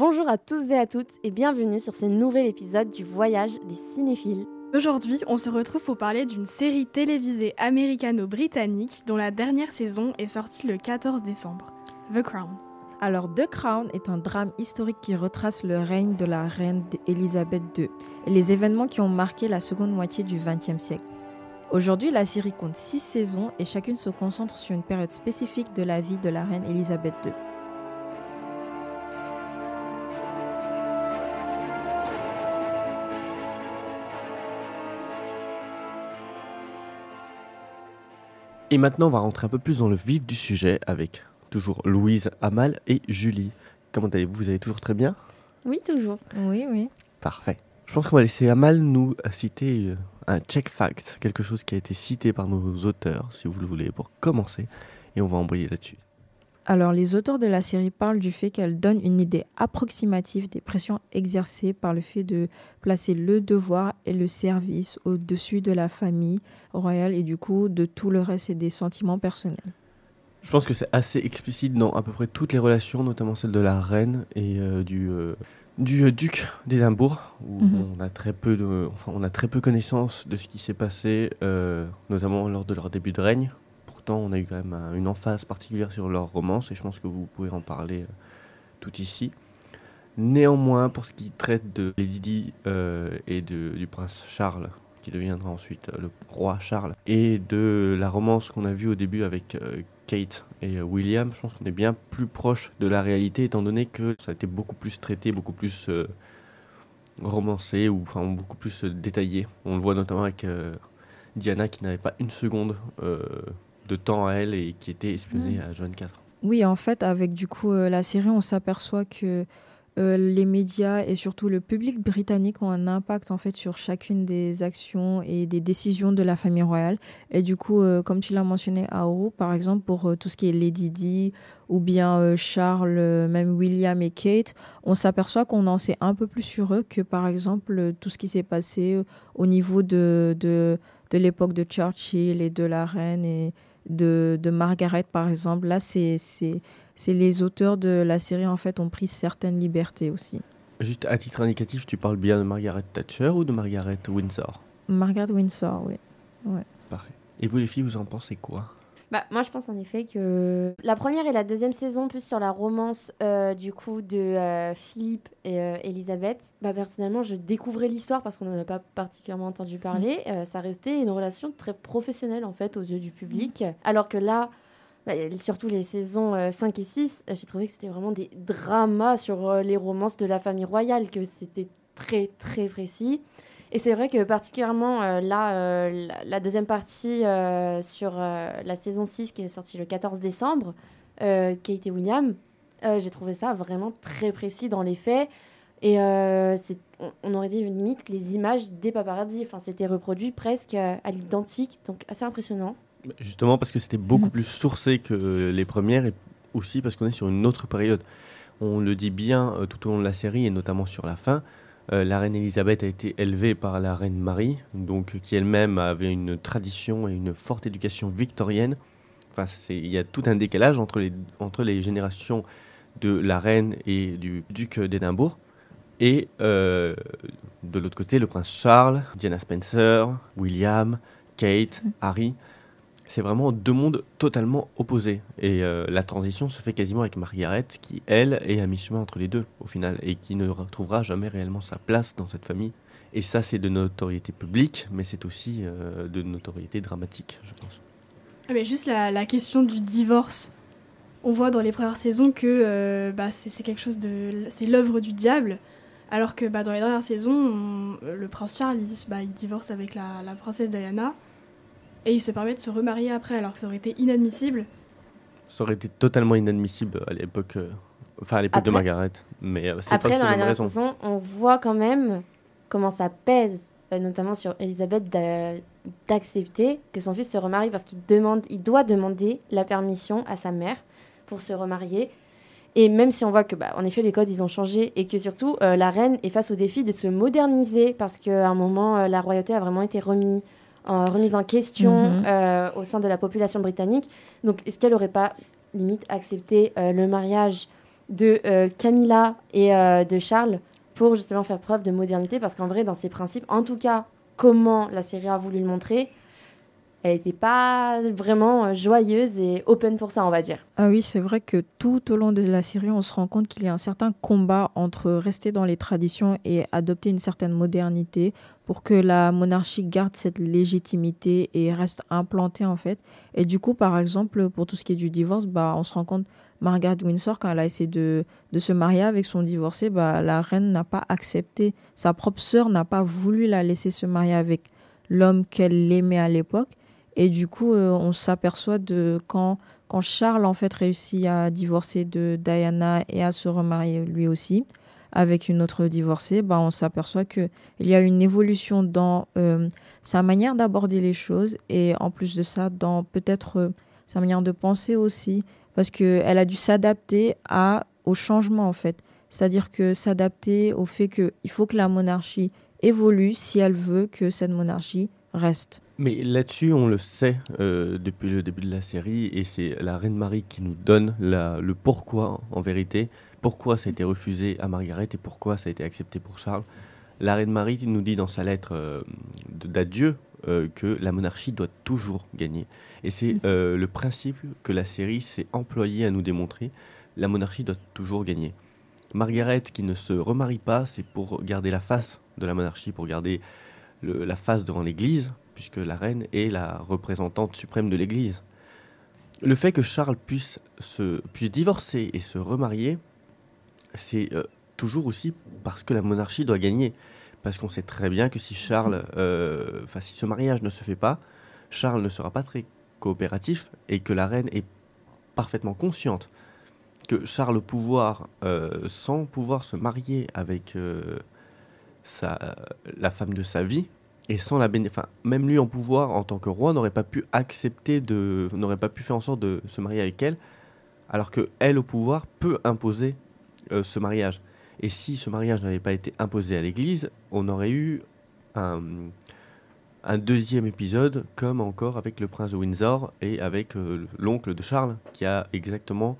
Bonjour à tous et à toutes et bienvenue sur ce nouvel épisode du Voyage des cinéphiles. Aujourd'hui, on se retrouve pour parler d'une série télévisée américano-britannique dont la dernière saison est sortie le 14 décembre, The Crown. Alors, The Crown est un drame historique qui retrace le règne de la reine Elisabeth II et les événements qui ont marqué la seconde moitié du XXe siècle. Aujourd'hui, la série compte six saisons et chacune se concentre sur une période spécifique de la vie de la reine Elisabeth II. Et maintenant, on va rentrer un peu plus dans le vif du sujet avec toujours Louise, Amal et Julie. Comment allez-vous? Vous allez toujours très bien? Oui, toujours. Oui, oui. Parfait. Je pense qu'on va laisser Amal nous citer euh, un check fact, quelque chose qui a été cité par nos auteurs, si vous le voulez, pour commencer. Et on va embrayer là-dessus. Alors, les auteurs de la série parlent du fait qu'elle donne une idée approximative des pressions exercées par le fait de placer le devoir et le service au-dessus de la famille royale et du coup de tout le reste et des sentiments personnels. Je pense que c'est assez explicite dans à peu près toutes les relations, notamment celle de la reine et euh, du, euh, du euh, duc d'Édimbourg, où Mhm. on, a très peu de, enfin, on a très peu connaissance de ce qui s'est passé, notamment lors de leur début de règne. On a eu quand même un- une emphase particulière sur leur romance, et je pense que vous pouvez en parler euh, tout ici. Néanmoins, pour ce qui traite de Lady euh, et du prince Charles, qui deviendra ensuite euh, le roi Charles, et de la romance qu'on a vue au début avec Kate et William, je pense qu'on est bien plus proche de la réalité, étant donné que ça a été beaucoup plus traité, beaucoup plus romancé, ou enfin beaucoup plus détaillé. On le voit notamment avec Diana qui n'avait pas une seconde de temps à elle et qui était espionnée Mm. à John IV. Oui, en fait, avec du coup euh, la série, on s'aperçoit que euh, les médias et surtout le public britannique ont un impact en fait sur chacune des actions et des décisions de la famille royale. Et du coup, euh, comme tu l'as mentionné, Auru, par exemple, pour euh, tout ce qui est Lady Di ou bien Charles, même William et Kate, on s'aperçoit qu'on en sait un peu plus sur eux que par exemple tout ce qui s'est passé au niveau de, de, de l'époque de Churchill et de la reine et de, de Margaret, par exemple. Là, c'est les auteurs de la série, en fait, ont pris certaines libertés aussi. Juste à titre indicatif, tu parles bien de Margaret Thatcher ou de Margaret Windsor? Margaret Windsor, oui. Parfait. Et vous les filles, vous en pensez quoi? Bah, moi, je pense en effet que la première et la deuxième saison, plus sur la romance euh, du coup de euh, Philippe et euh, Elisabeth, bah, personnellement, je découvrais l'histoire parce qu'on n'en a pas particulièrement entendu parler. Euh, ça restait une relation très professionnelle en fait aux yeux du public. Alors que là, bah, surtout les saisons euh, 5 et 6, euh, j'ai trouvé que c'était vraiment des dramas sur euh, les romances de la famille royale, que c'était très très précis. Et c'est vrai que particulièrement euh, là, euh, la, deuxième partie euh, sur la saison 6 qui est sortie le 14 décembre, Kate et William, j'ai trouvé ça vraiment très précis dans les faits. Et c'est- on, on aurait dit limite que les images des paparazzi, enfin, c'était reproduit presque à l'identique, donc assez impressionnant. Justement parce que c'était beaucoup Mhm. plus sourcé que les premières et aussi parce qu'on est sur une autre période. On le dit bien tout au long de la série et notamment sur la fin. Euh, la reine Elisabeth a été élevée par la reine Marie, donc qui elle-même avait une tradition et une forte éducation victorienne. Enfin, il y a tout un décalage entre les, entre les générations de la reine et du duc d'Édimbourg. Et euh, de l'autre côté, le prince Charles, Diana Spencer, William, Kate, Harry. C'est vraiment deux mondes totalement opposés. Et euh, la transition se fait quasiment avec Margaret, qui, elle, est à mi-chemin entre les deux, au final, et qui ne retrouvera jamais réellement sa place dans cette famille. Et ça, c'est de notoriété publique, mais c'est aussi euh, de notoriété dramatique, je pense. Ah, mais juste la, question du divorce. On voit dans les premières saisons que euh, bah, c'est quelque chose de. C'est l'œuvre du diable. Alors que bah, dans les dernières saisons, on- le prince Charles, il, bah, il divorce avec la princesse Diana. Et il se permet de se remarier après, alors que ça aurait été inadmissible. Ça aurait été totalement inadmissible à l'époque, euh, enfin à l'époque de Margaret. Mais euh, c'est pas Après, la dans la dernière saison, on voit quand même comment ça pèse, euh, notamment sur Elisabeth, d'a- d'accepter que son fils se remarie parce qu'il demande, il doit demander la permission à sa mère pour se remarier. Et même si on voit que, bah, en effet, les codes, ils ont changé et que surtout, euh, la reine est face au défi de se moderniser parce qu'à un moment, euh, la royauté a vraiment été remis, en, remise en question Mhm. euh, au sein de la population britannique. Donc, est-ce qu'elle n'aurait pas, limite, accepté euh, le mariage de euh, Camilla et de Charles pour justement faire preuve de modernité? Parce qu'en vrai, dans ses principes, en tout cas, comment la série a voulu le montrer, elle n'était pas vraiment euh, joyeuse et open pour ça, on va dire. Ah oui, c'est vrai que tout au long de la série, on se rend compte qu'il y a un certain combat entre rester dans les traditions et adopter une certaine modernité pour que la monarchie garde cette légitimité et reste implantée en fait. Et du coup, par exemple, pour tout ce qui est du divorce, bah, on se rend compte, Margaret Windsor, quand elle a essayé de, de se marier avec son divorcé, bah, la reine n'a pas accepté. Sa propre sœur n'a pas voulu la laisser se marier avec l'homme qu'elle aimait à l'époque. Et du coup, euh, on s'aperçoit de quand, quand Charles en fait réussit à divorcer de Diana et à se remarier lui aussi avec une autre divorcée, bah, on s'aperçoit que il y a une évolution dans euh, sa manière d'aborder les choses et en plus de ça, dans peut-être euh, sa manière de penser aussi, parce que elle a dû s'adapter à au changement en fait. C'est-à-dire que s'adapter au fait qu'il faut que la monarchie évolue si elle veut que cette monarchie reste. Mais là-dessus, on le sait euh, depuis le début de la série, et c'est la reine Marie qui nous donne la, le pourquoi, en vérité, pourquoi ça a été refusé à Margaret et pourquoi ça a été accepté pour Charles. La reine Marie nous dit dans sa lettre euh, d'adieu euh, que la monarchie doit toujours gagner. Et c'est euh, le principe que la série s'est employée à nous démontrer. La monarchie doit toujours gagner. Margaret qui ne se remarie pas, c'est pour garder la face de la monarchie, pour garder le- la face devant l'Église, puisque la reine est la représentante suprême de l'Église. Le fait que Charles puisse, se, puisse divorcer et se remarier, c'est euh, toujours aussi parce que la monarchie doit gagner. Parce qu'on sait très bien que si Charles, euh, si ce mariage ne se fait pas, Charles ne sera pas très coopératif et que la reine est parfaitement consciente que Charles pouvoir, euh, sans pouvoir se marier avec euh, sa, la femme de sa vie, et sans la béné- enfin, même lui en pouvoir en tant que roi n'aurait pas pu accepter de, n'aurait pas pu faire en sorte de se marier avec elle, alors que elle au pouvoir peut imposer euh, ce mariage. Et si ce mariage n'avait pas été imposé à l'Église, on aurait eu un, un deuxième épisode, comme encore avec le prince de Windsor et avec euh, l'oncle de Charles, qui a exactement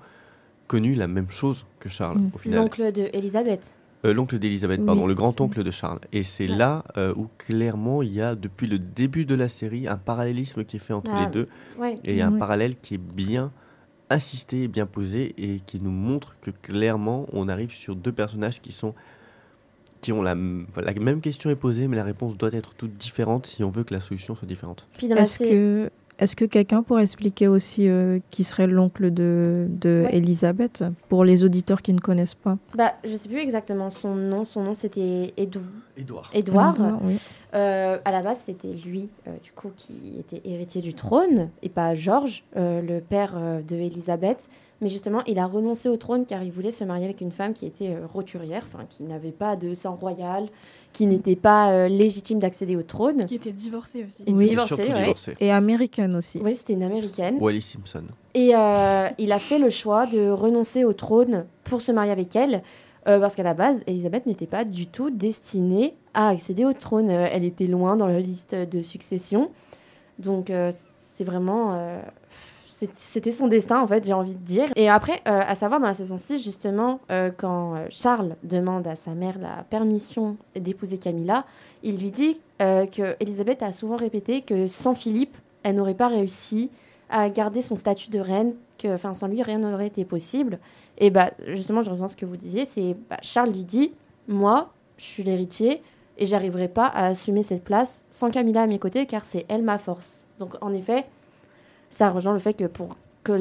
connu la même chose que Charles Mm. au final. L'oncle de Elisabeth. Euh, l'oncle d'Elisabeth, Oui, pardon, le grand-oncle de Charles. Et c'est Ouais. là euh, où clairement il y a, depuis le début de la série, un parallélisme qui est fait entre Ah, les deux. Ouais. Et un parallèle qui est bien insisté, bien posé, et qui nous montre que clairement on arrive sur deux personnages qui sont qui ont la, même question est posée, mais la réponse doit être toute différente si on veut que la solution soit différente. Puis dans la Est-ce sé- que, est-ce que quelqu'un pourrait expliquer aussi euh, qui serait l'oncle de, de Ouais. Elisabeth pour les auditeurs qui ne connaissent pas? Bah, je sais plus exactement son nom. Son nom, c'était Edou- Edouard. Édouard. oui. Euh, à la base, c'était lui, euh, du coup, qui était héritier du trône, et pas Georges, euh, le père euh, de Élisabeth. Mais justement, il a renoncé au trône car il voulait se marier avec une femme qui était euh, roturière, enfin, qui n'avait pas de sang royal, qui n'était pas euh, légitime d'accéder au trône. Qui était divorcé aussi. Et Oui. divorcée, ouais. Et américaine aussi. Oui, c'était une américaine. Wallis Simpson. Et euh, il a fait le choix de renoncer au trône pour se marier avec elle, euh, parce qu'à la base, Elisabeth n'était pas du tout destinée à accéder au trône. Elle était loin dans la liste de succession. Donc euh, c'est vraiment... c'était son destin, en fait, j'ai envie de dire. Et après, euh, à savoir, dans la saison 6, justement, euh, quand euh, Charles demande à sa mère la permission d'épouser Camilla, il lui dit euh, que Elisabeth a souvent répété que sans Philippe, elle n'aurait pas réussi à garder son statut de reine, que enfin sans lui rien n'aurait été possible. Et bah justement, je rejoins ce que vous disiez, c'est bah, Charles lui dit moi, je suis l'héritier et j'arriverai pas à assumer cette place sans Camilla à mes côtés car c'est elle ma force. Donc en effet, ça rejoint le fait que pour que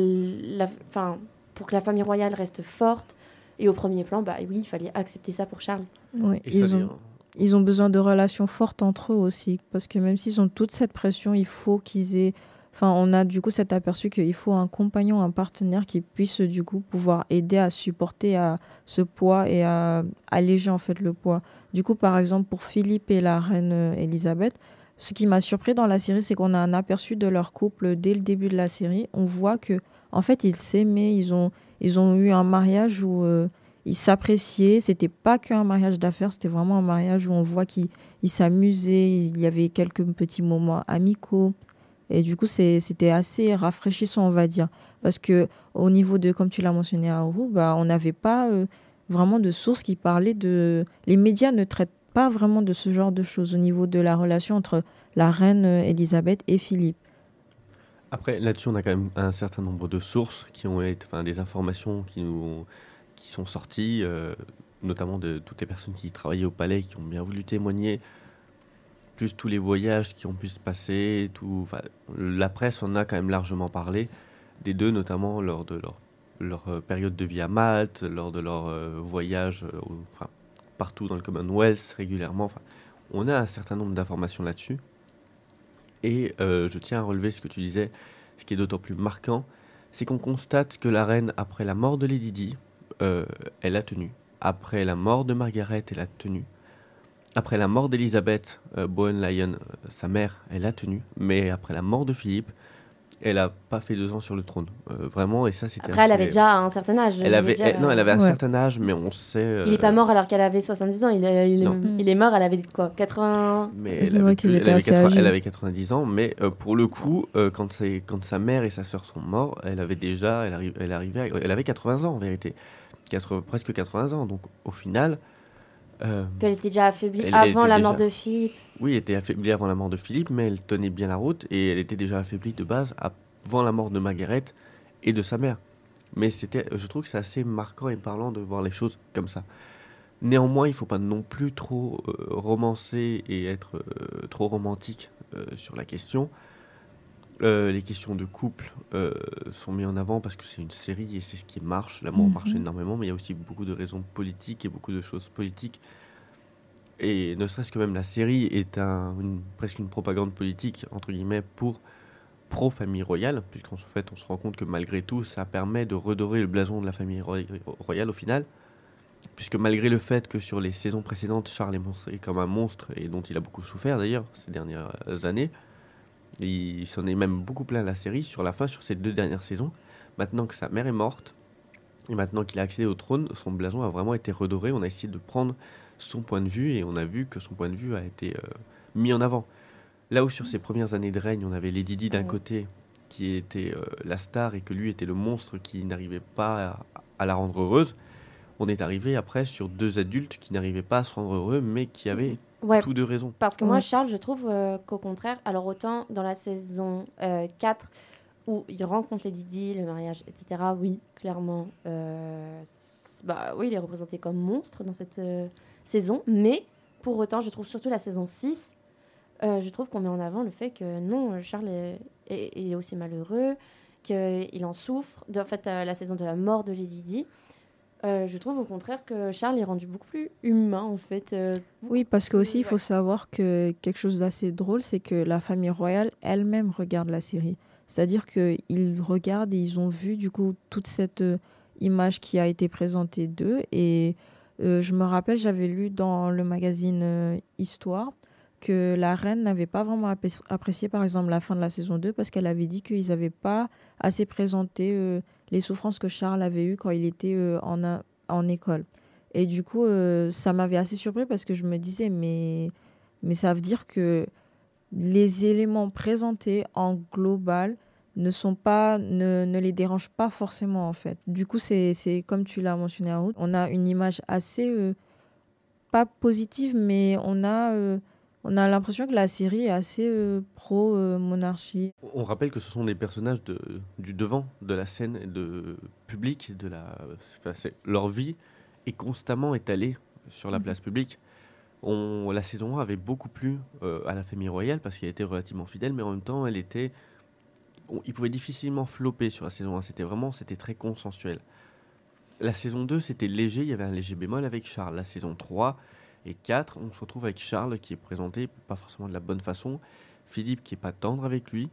la enfin pour que la famille royale reste forte et au premier plan, bah oui, il fallait accepter ça pour Charles. Oui, ils, ont, ils ont besoin de relations fortes entre eux aussi. Parce que même s'ils ont toute cette pression, il faut qu'ils aient. Enfin, on a du coup cet aperçu qu'il faut un compagnon, un partenaire qui puisse du coup pouvoir aider à supporter à ce poids et à alléger en fait le poids. Du coup, par exemple, pour Philippe et la reine euh, Elisabeth, ce qui m'a surpris dans la série, c'est qu'on a un aperçu de leur couple dès le début de la série. On voit que, en fait, ils s'aimaient, ils ont, ils ont eu un mariage où euh, ils s'appréciaient. C'était pas qu'un mariage d'affaires, c'était vraiment un mariage où on voit qu'ils ils s'amusaient. Il y avait quelques petits moments amicaux. Et du coup, c'était assez rafraîchissant, on va dire. Parce que au niveau de, comme tu l'as mentionné à bah, on n'avait pas euh, vraiment de sources qui parlaient de... Les médias ne traitent pas vraiment de ce genre de choses au niveau de la relation entre la reine Elisabeth et Philippe. Après, là-dessus, on a quand même un certain nombre de sources qui ont été, enfin, des informations qui nous, qui sont sorties, euh, notamment de toutes les personnes qui travaillaient au palais, qui ont bien voulu témoigner, plus tous les voyages qui ont pu se passer, tout, la presse en a quand même largement parlé des deux, notamment lors de leur, euh, période de vie à Malte, lors de leur euh, voyage, enfin, partout dans le Commonwealth régulièrement. On a un certain nombre d'informations là-dessus. Et euh, je tiens à relever ce que tu disais, ce qui est d'autant plus marquant, c'est qu'on constate que la reine, après la mort de Lady Di, euh, elle a tenu. Après la mort de Margaret, elle a tenu. Après la mort d'Elisabeth euh, Bowen-Lyon, sa mère, elle a tenu. Mais après la mort de Philippe, elle a pas fait deux ans sur le trône. Euh, vraiment, et ça, c'était. Après, elle avait déjà un certain âge. Elle avait, non, elle avait un certain âge, mais on sait. Euh, il n'est pas mort alors qu'elle avait 70 ans. Il est, il, est, mort, elle avait quoi 80 Mais elle avait, elle, avait 90 ans, mais euh, pour le coup, quand, quand sa mère et sa sœur sont morts, elle avait déjà. Elle, arrive, elle, arrivait elle avait 80 ans en vérité. presque 80 ans. Donc au final. Elle était déjà affaiblie avant la mort de Philippe. Oui, elle était affaiblie avant la mort de Philippe, mais elle tenait bien la route et elle était déjà affaiblie de base avant la mort de Margaret et de sa mère. Mais c'était, je trouve que c'est assez marquant et parlant de voir les choses comme ça. Néanmoins, il ne faut pas non plus trop euh, romancer et être euh, trop romantique euh, sur la question. Les questions de couple sont mises en avant parce que c'est une série et c'est ce qui marche. L'amour mhm. marche énormément, mais il y a aussi beaucoup de raisons politiques et beaucoup de choses politiques et ne serait-ce que même la série est un, presque une propagande politique, entre guillemets, pour pro-famille royale, puisqu'en fait on se rend compte que malgré tout, ça permet de redorer le blason de la famille royale au final, puisque malgré le fait que sur les saisons précédentes, Charles est montré comme un monstre, et dont il a beaucoup souffert d'ailleurs ces dernières années, il s'en est même beaucoup plein la série sur la fin, sur ces deux dernières saisons, maintenant que sa mère est morte, et maintenant qu'il a accédé au trône, son blason a vraiment été redoré, on a essayé de prendre son point de vue et on a vu que son point de vue a été euh, mis en avant. Là où sur ses premières années de règne, on avait Lady Di d'un côté qui était euh, la star et que lui était le monstre qui n'arrivait pas à, la rendre heureuse, on est arrivé après sur deux adultes qui n'arrivaient pas à se rendre heureux mais qui avaient tout de raison. Parce que moi, Charles, je trouve euh, qu'au contraire, alors autant dans la saison 4 où il rencontre Lady Di, le mariage, etc., oui, clairement, bah, oui, il est représenté comme monstre dans cette saison. Mais pour autant, je trouve surtout la saison 6, euh, je trouve qu'on met en avant le fait que non, Charles est, est, aussi malheureux, qu'il en souffre. De, en fait, euh, la saison de la mort de Lady Di. Euh, je trouve au contraire que Charles est rendu beaucoup plus humain en fait. oui, parce que aussi il faut savoir que quelque chose d'assez drôle, c'est que la famille royale elle-même regarde la série. C'est-à-dire qu'ils regardent et ils ont vu du coup toute cette image qui a été présentée d'eux et euh, je me rappelle, j'avais lu dans le magazine euh, Histoire que la reine n'avait pas vraiment apprécié, par exemple, la fin de la saison 2 parce qu'elle avait dit qu'ils n'avaient pas assez présenté euh, les souffrances que Charles avait eues quand il était en, en école. Et du coup, ça m'avait assez surpris parce que je me disais, mais, mais ça veut dire que les éléments présentés en global ne sont pas ne, ne, les dérangent pas forcément en fait. Du coup, c'est comme tu l'as mentionné à on a une image assez euh, pas positive mais on a euh, on a l'impression que la série est assez euh, pro monarchie. On rappelle que ce sont des personnages de, du devant de la scène de public de la leur vie est constamment étalée sur la mhm. place publique. On, la saison 1 avait beaucoup plu à la famille royale parce qu'elle était relativement fidèle, mais en même temps, elle était il pouvait difficilement flopper sur la saison 1. C'était vraiment, c'était très consensuel. La saison 2, c'était léger, il y avait un léger bémol avec Charles. La saison 3 et 4, on se retrouve avec Charles qui est présenté pas forcément de la bonne façon, Philippe qui est pas tendre avec lui,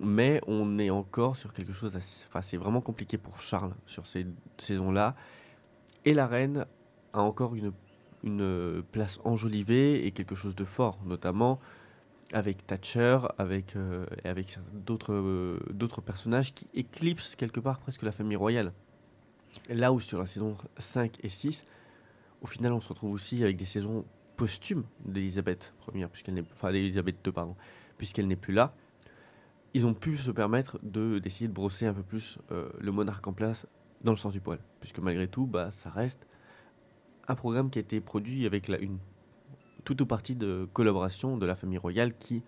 mais on est encore sur quelque chose, enfin c'est vraiment compliqué pour Charles sur ces saisons-là. Et la reine a encore une, une place enjolivée et quelque chose de fort, notamment avec Thatcher, avec, euh, avec d'autres euh, d'autres personnages qui éclipsent quelque part presque la famille royale. Là où sur la saison 5 et 6, au final on se retrouve aussi avec des saisons posthumes d'Elisabeth première, puisqu'elle n'est enfin d'Elisabeth II puisqu'elle n'est plus là. ils ont pu se permettre de d'essayer de brosser un peu plus euh, le monarque en place dans le sens du poil, puisque malgré tout, bah, ça reste un programme qui a été produit avec une toute ou partie de collaboration de la famille royale qui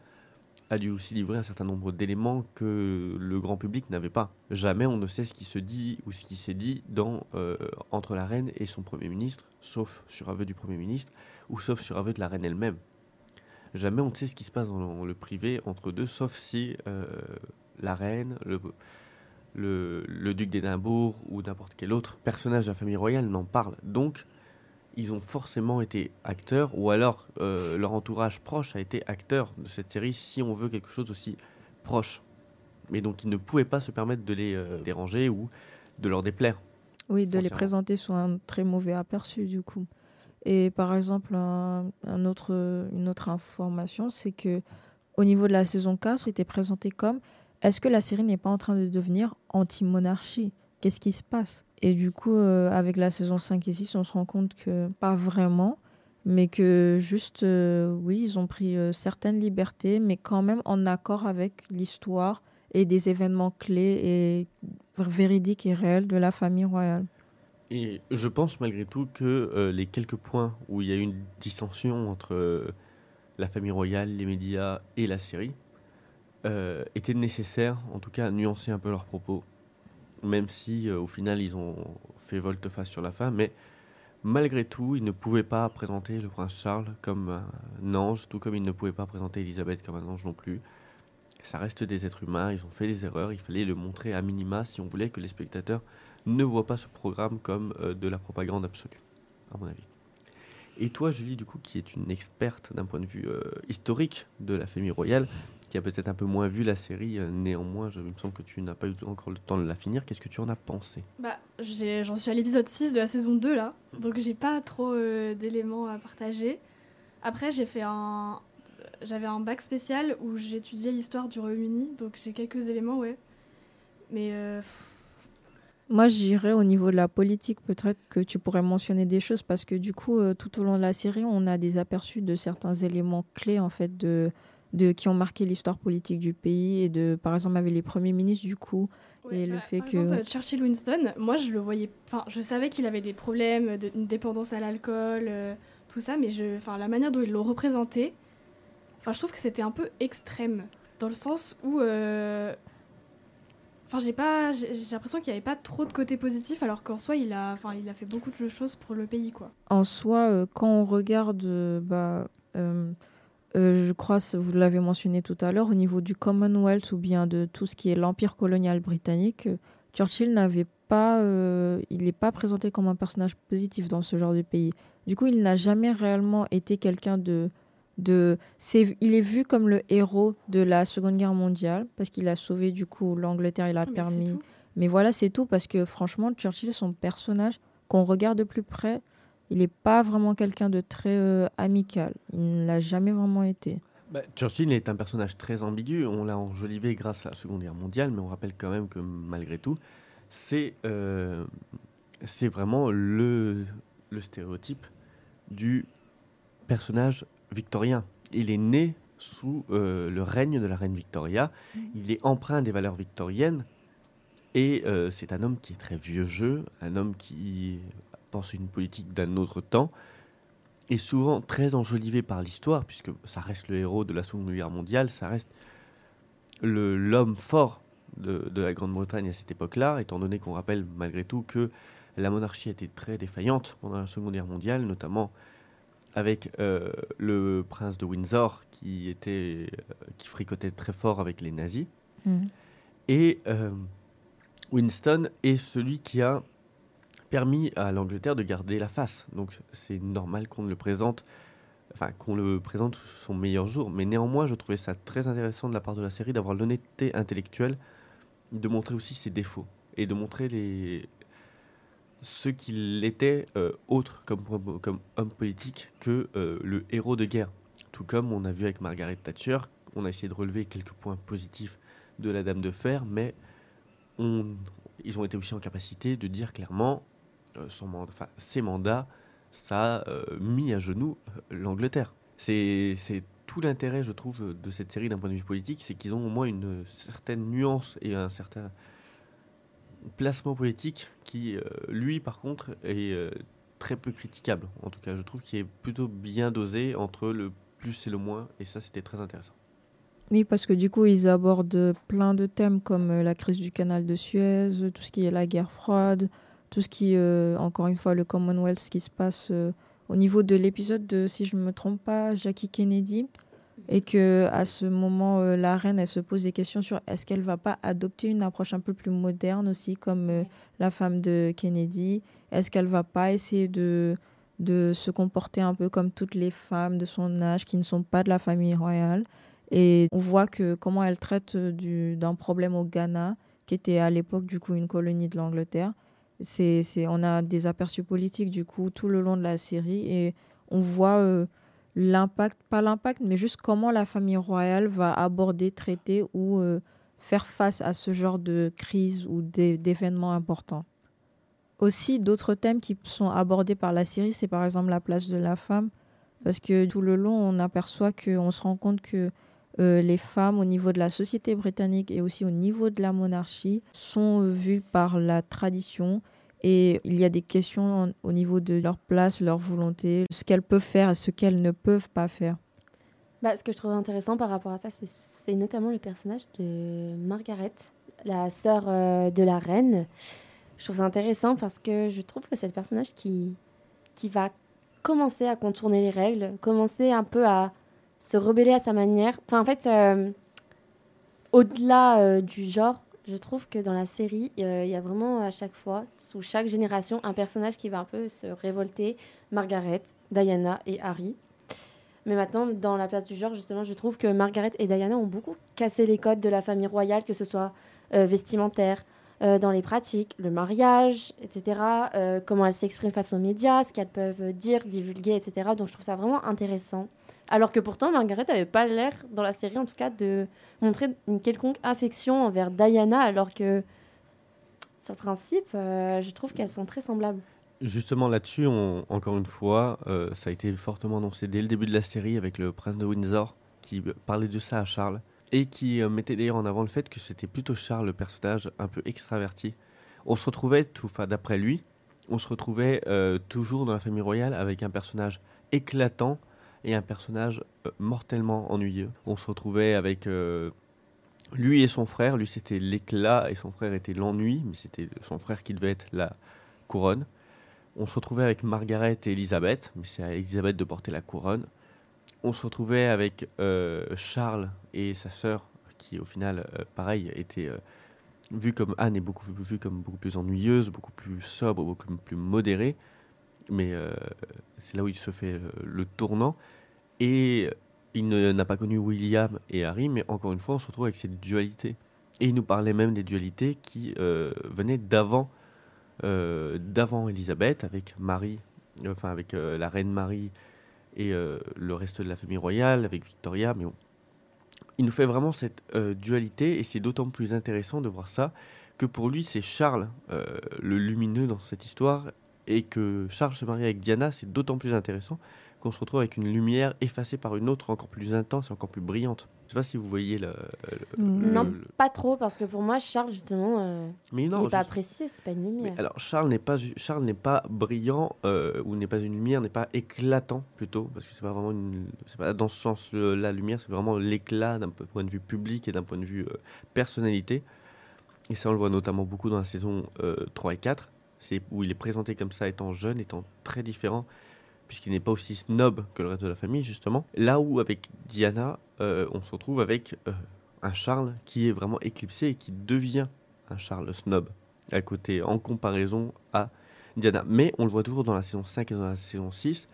a dû aussi livrer un certain nombre d'éléments que le grand public n'avait pas. Jamais on ne sait ce qui se dit ou ce qui s'est dit dans, euh, entre la reine et son Premier ministre, sauf sur aveu du Premier ministre ou sauf sur aveu de la reine elle-même. Jamais on ne sait ce qui se passe dans le privé entre deux, sauf si euh, la reine, le, le, le duc d'Édimbourg ou n'importe quel autre personnage de la famille royale n'en parle. Donc, ils ont forcément été acteurs, ou alors euh, leur entourage proche a été acteur de cette série, si on veut quelque chose aussi proche. Mais donc, ils ne pouvaient pas se permettre de les euh, déranger ou de leur déplaire. Oui, de les présenter sous un très mauvais aperçu, du coup. Et par exemple, un, un autre, une autre information, c'est que au niveau de la saison 4, c'était présenté comme est-ce que la série n'est pas en train de devenir anti-monarchie? Qu'est-ce qui se passe? Et du coup, euh, avec la saison 5 et 6, on se rend compte que pas vraiment, mais que juste, euh, oui, ils ont pris euh, certaines libertés, mais quand même en accord avec l'histoire et des événements clés et véridiques et réels de la famille royale. Et je pense malgré tout que les quelques points où il y a eu une dissension entre la famille royale, les médias et la série étaient nécessaires, en tout cas à nuancer un peu leurs propos, même si euh, au final ils ont fait volte-face sur la fin, mais malgré tout ils ne pouvaient pas présenter le prince Charles comme un ange, tout comme ils ne pouvaient pas présenter Elisabeth comme un ange non plus. Ça reste des êtres humains, ils ont fait des erreurs, il fallait le montrer à minima si on voulait que les spectateurs ne voient pas ce programme comme euh, de la propagande absolue, à mon avis. Et toi, Julie, du coup, qui est une experte d'un point de vue euh, historique de la famille royale, qui a peut-être un peu moins vu la série, euh, néanmoins, je, il me semble que tu n'as pas eu encore le temps de la finir. Qu'est-ce que tu en as pensé? Bah, j'en suis à l'épisode 6 de la saison 2 là, donc j'ai pas trop euh, d'éléments à partager. Après, j'ai fait un. J'avais un bac spécial où j'étudiais l'histoire du Royaume-Uni, donc j'ai quelques éléments, ouais. Mais euh, Moi, j'irais au niveau de la politique, peut-être que tu pourrais mentionner des choses parce que du coup, euh, tout au long de la série, on a des aperçus de certains éléments clés en fait de, de qui ont marqué l'histoire politique du pays et de, par exemple, avec les premiers ministres du coup. Et le fait par que- exemple, euh, Churchill Winston, moi je le voyais. Enfin, je savais qu'il avait des problèmes, de, une dépendance à l'alcool, euh, tout ça, mais je, enfin, la manière dont ils l'ont représenté, enfin, je trouve que c'était un peu extrême, dans le sens où. euh, Enfin, j'ai pas, j'ai l'impression qu'il n'y avait pas trop de côté positif, alors qu'en soi, il a, enfin, il a fait beaucoup de choses pour le pays, quoi. En soi, euh, quand on regarde, bah, euh, euh, je crois, que vous l'avez mentionné tout à l'heure, au niveau du Commonwealth ou bien de tout ce qui est l'empire colonial britannique, euh, Churchill n'avait pas, euh, il n'est pas présenté comme un personnage positif dans ce genre de pays. Du coup, il n'a jamais réellement été quelqu'un de, de, c'est, il est vu comme le héros de la Seconde Guerre mondiale parce qu'il a sauvé du coup l'Angleterre, il a mais permis. Mais voilà, c'est tout parce que franchement, Churchill, son personnage, qu'on regarde de plus près, il n'est pas vraiment quelqu'un de très euh, amical. Il ne l'a jamais vraiment été. Bah, Churchill est un personnage très ambigu. On l'a enjolivé grâce à la Seconde Guerre mondiale, mais on rappelle quand même que malgré tout, c'est euh, vraiment le, le stéréotype du personnage victorien. Il est né sous euh, le règne de la reine Victoria. Il est empreint des valeurs victoriennes. Et euh, c'est un homme qui est très vieux jeu, un homme qui pense une politique d'un autre temps, et souvent très enjolivé par l'histoire, puisque ça reste le héros de la Seconde Guerre mondiale, ça reste le- l'homme fort de, de la Grande-Bretagne à cette époque-là, étant donné qu'on rappelle malgré tout que la monarchie était très défaillante pendant la Seconde Guerre mondiale, notamment avec euh, le prince de Windsor qui, était, euh, qui fricotait très fort avec les nazis. Et euh, Winston est celui qui a permis à l'Angleterre de garder la face. Donc c'est normal qu'on le présente, enfin qu'on le présente sous son meilleur jour. Mais néanmoins, je trouvais ça très intéressant de la part de la série d'avoir l'honnêteté intellectuelle, de montrer aussi ses défauts et de montrer les ce qu'il était euh, autre comme, comme homme politique que euh, le héros de guerre. Tout comme on a vu avec Margaret Thatcher, on a essayé de relever quelques points positifs de la Dame de Fer, mais ils ont été aussi en capacité de dire clairement son mandat, ses mandats, ça a euh, mis à genoux euh, l'Angleterre. C'est tout l'intérêt, je trouve, de cette série d'un point de vue politique, c'est qu'ils ont au moins une certaine nuance et un certain placement politique qui, euh, lui, par contre, est euh, très peu critiquable. En tout cas, je trouve qu'il est plutôt bien dosé entre le plus et le moins, et ça, c'était très intéressant. Oui, parce que du coup, ils abordent plein de thèmes comme euh, la crise du canal de Suez, tout ce qui est la guerre froide, tout ce qui, encore une fois, le Commonwealth, ce qui se passe au niveau de l'épisode de, si je ne me trompe pas, Jackie Kennedy. Et que à ce moment euh, la reine elle se pose des questions sur est-ce qu'elle va pas adopter une approche un peu plus moderne aussi comme euh, la femme de Kennedy. Est-ce qu'elle va pas essayer de de se comporter un peu comme toutes les femmes de son âge qui ne sont pas de la famille royale? Et on voit que comment elle traite du d'un problème au Ghana qui était à l'époque du coup une colonie de l'Angleterre c'est on a des aperçus politiques du coup tout le long de la série et on voit euh, l'impact, pas l'impact, mais juste comment la famille royale va aborder, traiter ou euh, faire face à ce genre de crise ou d'événements importants. Aussi, d'autres thèmes qui sont abordés par la série, c'est par exemple la place de la femme, parce que tout le long, on aperçoit qu'on se rend compte que euh, les femmes au niveau de la société britannique et aussi au niveau de la monarchie sont vues par la tradition et il y a des questions au niveau de leur place, leur volonté, ce qu'elles peuvent faire et ce qu'elles ne peuvent pas faire. Bah, ce que je trouve intéressant par rapport à ça, c'est notamment le personnage de Margaret, la sœur euh, de la reine. Je trouve ça intéressant parce que je trouve que c'est le personnage qui, qui va commencer à contourner les règles, commencer un peu à se rebeller à sa manière. Enfin, en fait, euh, au-delà euh, du genre, je trouve que dans la série, il y a vraiment à chaque fois, sous chaque génération, un personnage qui va un peu se révolter. Margaret, Diana et Harry. Mais maintenant, dans la place du genre, justement, je trouve que Margaret et Diana ont beaucoup cassé les codes de la famille royale, que ce soit euh, vestimentaire, euh, dans les pratiques, le mariage, etc. Euh, comment elles s'expriment face aux médias, ce qu'elles peuvent dire, divulguer, etc. Donc je trouve ça vraiment intéressant. Alors que pourtant, Margaret n'avait pas l'air, dans la série en tout cas, de montrer une quelconque affection envers Diana, alors que, sur le principe, euh, je trouve qu'elles sont très semblables. Justement là-dessus, encore une fois, euh, ça a été fortement annoncé dès le début de la série avec le prince de Windsor qui parlait de ça à Charles et qui euh, mettait d'ailleurs en avant le fait que c'était plutôt Charles le personnage un peu extraverti. On se retrouvait, d'après lui, on se retrouvait toujours dans la famille royale avec un personnage éclatant et un personnage euh, mortellement ennuyeux. On se retrouvait avec euh, lui et son frère. Lui, c'était l'éclat et son frère était l'ennui, mais c'était son frère qui devait être la couronne. On se retrouvait avec Margaret et Elisabeth, mais c'est à Elisabeth de porter la couronne. On se retrouvait avec euh, Charles et sa sœur, qui au final, pareil, était vue comme Anne est beaucoup vue comme beaucoup plus ennuyeuse, beaucoup plus sobre, beaucoup plus modérée mais euh, c'est là où il se fait euh, le tournant. Et il n'a pas connu William et Harry, mais encore une fois, on se retrouve avec cette dualité. Et il nous parlait même des dualités qui euh, venaient d'avant, d'avant Elisabeth, avec Marie, enfin avec la reine Marie et le reste de la famille royale, avec Victoria. Mais il nous fait vraiment cette dualité, et c'est d'autant plus intéressant de voir ça que pour lui, c'est Charles le lumineux dans cette histoire, et que Charles se marie avec Diana, c'est d'autant plus intéressant qu'on se retrouve avec une lumière effacée par une autre encore plus intense et encore plus brillante. Je sais pas si vous voyez le. non, pas trop, parce que pour moi, Charles, justement, euh, il n'est pas apprécié, c'est pas une lumière. alors, Charles n'est pas, Charles n'est pas brillant, euh, ou n'est pas une lumière, n'est pas éclatant, plutôt, parce que c'est pas vraiment une. C'est pas dans ce sens, la lumière, c'est vraiment l'éclat d'un point de vue public et d'un point de vue euh, personnalité. Et ça, on le voit notamment beaucoup dans la saison 3 et 4 c'est où il est présenté comme ça, étant jeune, étant très différent, puisqu'il n'est pas aussi snob que le reste de la famille, justement. Là où, avec Diana, euh, on se retrouve avec euh, un Charles qui est vraiment éclipsé et qui devient un Charles snob, à côté, en comparaison à Diana. Mais on le voit toujours dans la saison 5 et dans la saison 6,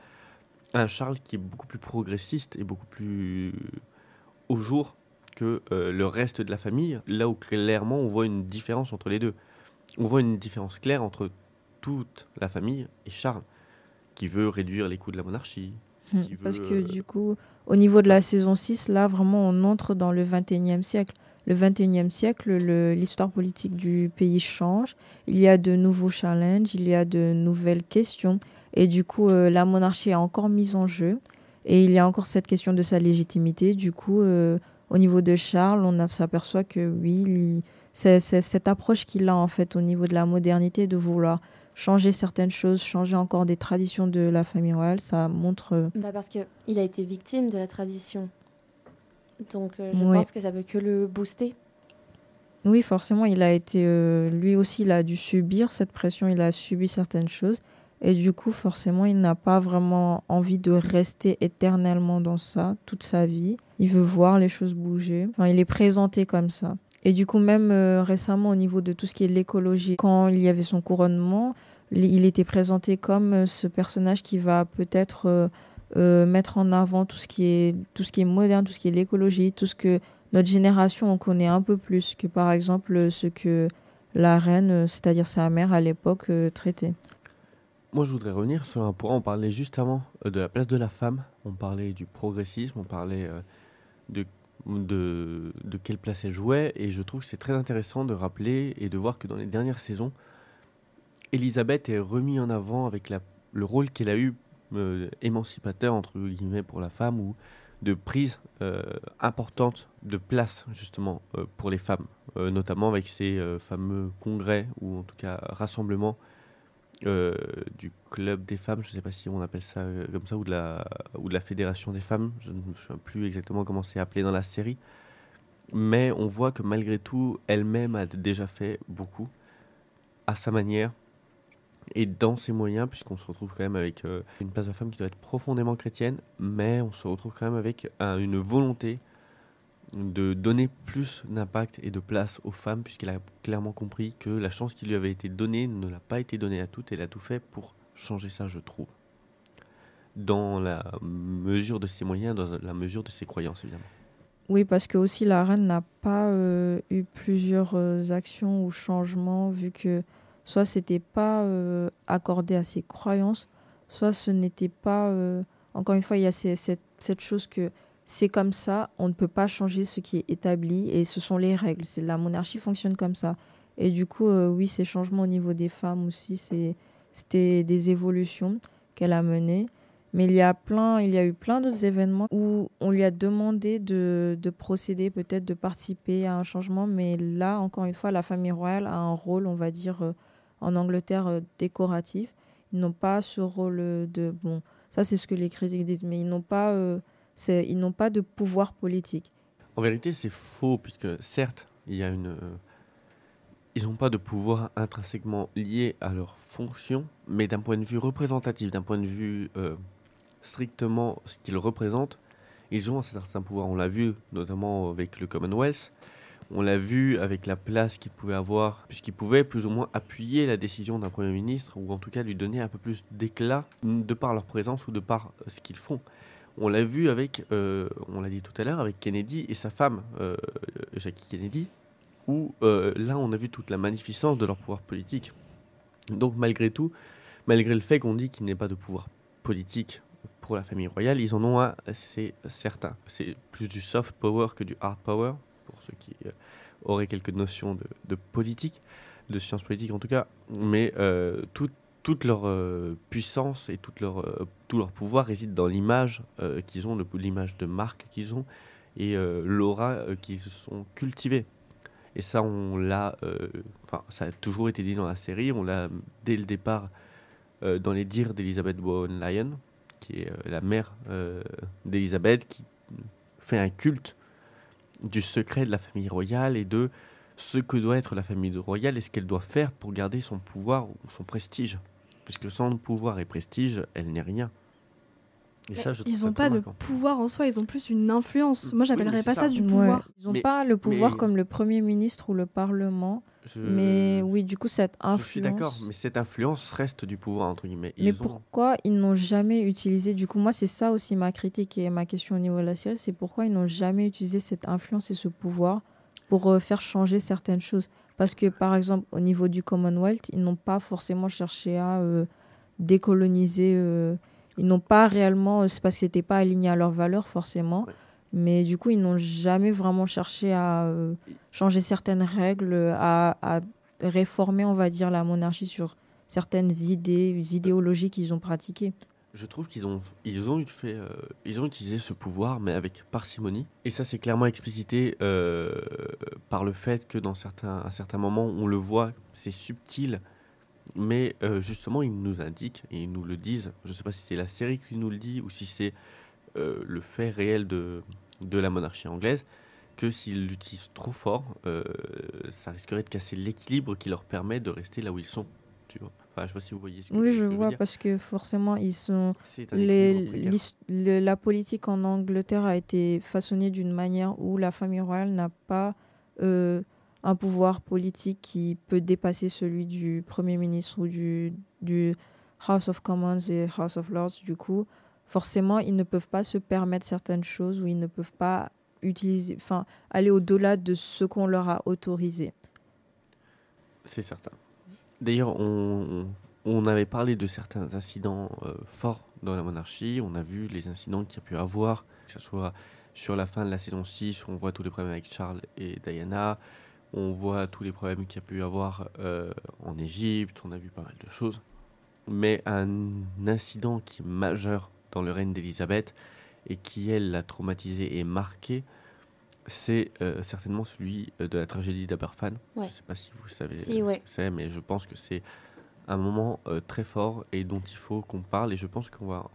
un Charles qui est beaucoup plus progressiste et beaucoup plus au jour que euh, le reste de la famille, là où clairement on voit une différence entre les deux on voit une différence claire entre toute la famille et Charles, qui veut réduire les coûts de la monarchie. Hmm, parce que euh, du coup, au niveau de la saison 6, là, vraiment, on entre dans le 21e siècle. Le 21e siècle, l'histoire politique du pays change. Il y a de nouveaux challenges, il y a de nouvelles questions. Et du coup, euh, la monarchie est encore mise en jeu. Et il y a encore cette question de sa légitimité. Du coup, euh, au niveau de Charles, on s'aperçoit que oui, c'est cette approche qu'il a en fait au niveau de la modernité, de vouloir changer certaines choses, changer encore des traditions de la famille royale, ça montre... Euh, bah parce qu'il a été victime de la tradition. Donc euh, je pense que ça peut que le booster. Oui, forcément, il a été... lui aussi, il a dû subir cette pression, il a subi certaines choses. Et du coup, forcément, il n'a pas vraiment envie de rester éternellement dans ça toute sa vie. Il veut voir les choses bouger. Enfin, il est présenté comme ça. Et du coup, même euh, récemment, au niveau de tout ce qui est l'écologie, quand il y avait son couronnement, il était présenté comme euh, ce personnage qui va peut-être euh, mettre en avant tout ce qui est tout ce qui est moderne, tout ce qui est l'écologie, tout ce que notre génération on connaît un peu plus que par exemple ce que la reine, c'est-à-dire sa mère à l'époque, traitait. Moi, je voudrais revenir sur un point. On parlait juste avant de la place de la femme. On parlait du progressisme. On parlait de, de, quelle place elle jouait. Et je trouve que c'est très intéressant de rappeler et de voir que dans les dernières saisons, Elisabeth est remise en avant avec le rôle qu'elle a eu euh, émancipateur, entre guillemets, pour la femme ou de prise importante de place, justement, pour les femmes. notamment avec ces fameux congrès ou en tout cas rassemblements euh, du club des femmes, je ne sais pas si on appelle ça euh, comme ça, ou de, la, ou de la fédération des femmes, je ne me souviens plus exactement comment c'est appelé dans la série. Mais on voit que malgré tout, elle-même a déjà fait beaucoup à sa manière et dans ses moyens, puisqu'on se retrouve quand même avec euh, une place de femme qui doit être profondément chrétienne, mais on se retrouve quand même avec une volonté de donner plus d'impact et de place aux femmes, puisqu'elle a clairement compris que la chance qui lui avait été donnée ne l'a pas été donnée à toutes, elle a tout fait pour changer ça, je trouve. Dans la mesure de ses moyens, dans la mesure de ses croyances, évidemment. Oui, parce que aussi la reine n'a pas euh, eu plusieurs euh, actions ou changements, vu que soit c'était pas euh, accordé à ses croyances, soit ce n'était pas. encore une fois, il y a cette, cette chose que c'est comme ça, on ne peut pas changer ce qui est établi et ce sont les règles. La monarchie fonctionne comme ça. Et du coup, euh, oui, ces changements au niveau des femmes aussi, c'était des évolutions qu'elle a menées. Mais il y a plein, il y a eu plein d'autres événements où on lui a demandé de, de procéder, peut-être de participer à un changement. Mais là, encore une fois, la famille royale a un rôle, on va dire, euh, en Angleterre euh, décoratif. Ils n'ont pas ce rôle de bon. Ça, c'est ce que les critiques disent, mais ils n'ont pas ils n'ont pas de pouvoir politique. En vérité, c'est faux, puisque certes. Euh, ils n'ont pas de pouvoir intrinsèquement lié à leur fonction, mais d'un point de vue représentatif, d'un point de vue euh, strictement ce qu'ils représentent, ils ont un certain pouvoir. On l'a vu notamment avec le Commonwealth, on l'a vu avec la place qu'ils pouvaient avoir, puisqu'ils pouvaient plus ou moins appuyer la décision d'un Premier ministre, ou en tout cas lui donner un peu plus d'éclat de par leur présence ou de par ce qu'ils font. On l'a vu avec, euh, on l'a dit tout à l'heure, avec Kennedy et sa femme, euh, Jackie Kennedy, où euh, là on a vu toute la magnificence de leur pouvoir politique. Donc malgré tout, malgré le fait qu'on dit qu'il n'y ait pas de pouvoir politique pour la famille royale, ils en ont un, c'est certain. C'est plus du soft power que du hard power, pour ceux qui auraient quelques notions de, de, politique, de sciences politiques en tout cas. Mais tout, toute leur euh, puissance et toute leur, euh, tout leur pouvoir réside dans l'image euh, qu'ils ont, l'image de marque qu'ils ont et l'aura qu'ils se sont cultivés. Et ça, on l'a, enfin, ça a toujours été dit dans la série, on l'a dès le départ dans les dires d'Elizabeth Bowen Lyon, qui est la mère d'Elizabeth, qui fait un culte du secret de la famille royale et de ce que doit être la famille royale et ce qu'elle doit faire pour garder son pouvoir ou son prestige puisque sans pouvoir et prestige, elle n'est rien. Et ça, je ils n'ont pas de pouvoir en soi, ils ont plus une influence. Moi, j'appellerais pas ça, du pouvoir. Ils n'ont pas le pouvoir comme le Premier ministre ou le Parlement. Mais oui, du coup, cette influence. Je suis d'accord, mais cette influence reste du pouvoir, entre guillemets. mais pourquoi ils n'ont jamais utilisé. Du coup, moi, c'est ça aussi ma critique et ma question au niveau de la série c'est pourquoi ils n'ont jamais utilisé cette influence et ce pouvoir pour euh, faire changer certaines choses. Parce que, par exemple, au niveau du Commonwealth, ils n'ont pas forcément cherché à euh, décoloniser. Euh, ils n'ont pas réellement. Euh, c'est parce qu'ils n'étaient pas alignés à leurs valeurs, forcément. Mais du coup, ils n'ont jamais vraiment cherché à changer certaines règles, à, à, réformer, on va dire, la monarchie sur certaines idées, idéologies qu'ils ont pratiquées. Je trouve qu'ils ont, ils ont, euh, ont utilisé ce pouvoir, mais avec parcimonie. Et ça, c'est clairement explicité euh, par le fait que dans certains, à certains moments, on le voit, c'est subtil, mais euh, justement, ils nous indiquent et ils nous le disent. Je ne sais pas si c'est la série qui nous le dit ou si c'est le fait réel de, de la monarchie anglaise, que s'ils l'utilisent trop fort, ça risquerait de casser l'équilibre qui leur permet de rester là où ils sont. Tu vois je sais pas si vous voyez. Ce oui, je, vois parce que forcément, ils sont. Les, la politique en Angleterre a été façonnée d'une manière où la famille royale n'a pas euh, un pouvoir politique qui peut dépasser celui du Premier ministre ou du, du House of Commons et House of Lords. Du coup, forcément, ils ne peuvent pas se permettre certaines choses ou ils ne peuvent pas utiliser, enfin, aller au-delà de ce qu'on leur a autorisé. C'est certain. D'ailleurs, on, avait parlé de certains incidents euh, forts dans la monarchie. On a vu les incidents qu'il y a pu avoir, que ce soit sur la fin de la saison 6, où on voit tous les problèmes avec Charles et Diana. On voit tous les problèmes qu'il y a pu avoir euh, en Égypte. On a vu pas mal de choses. Mais un incident qui est majeur dans le règne d'Élisabeth et qui, elle, l'a traumatisé et marqué, c'est euh, certainement celui euh, de la tragédie d'Aberfan. Je ne sais pas si vous savez ce que c'est, mais je pense que c'est un moment euh, très fort et dont il faut qu'on parle. Et je pense qu'on va,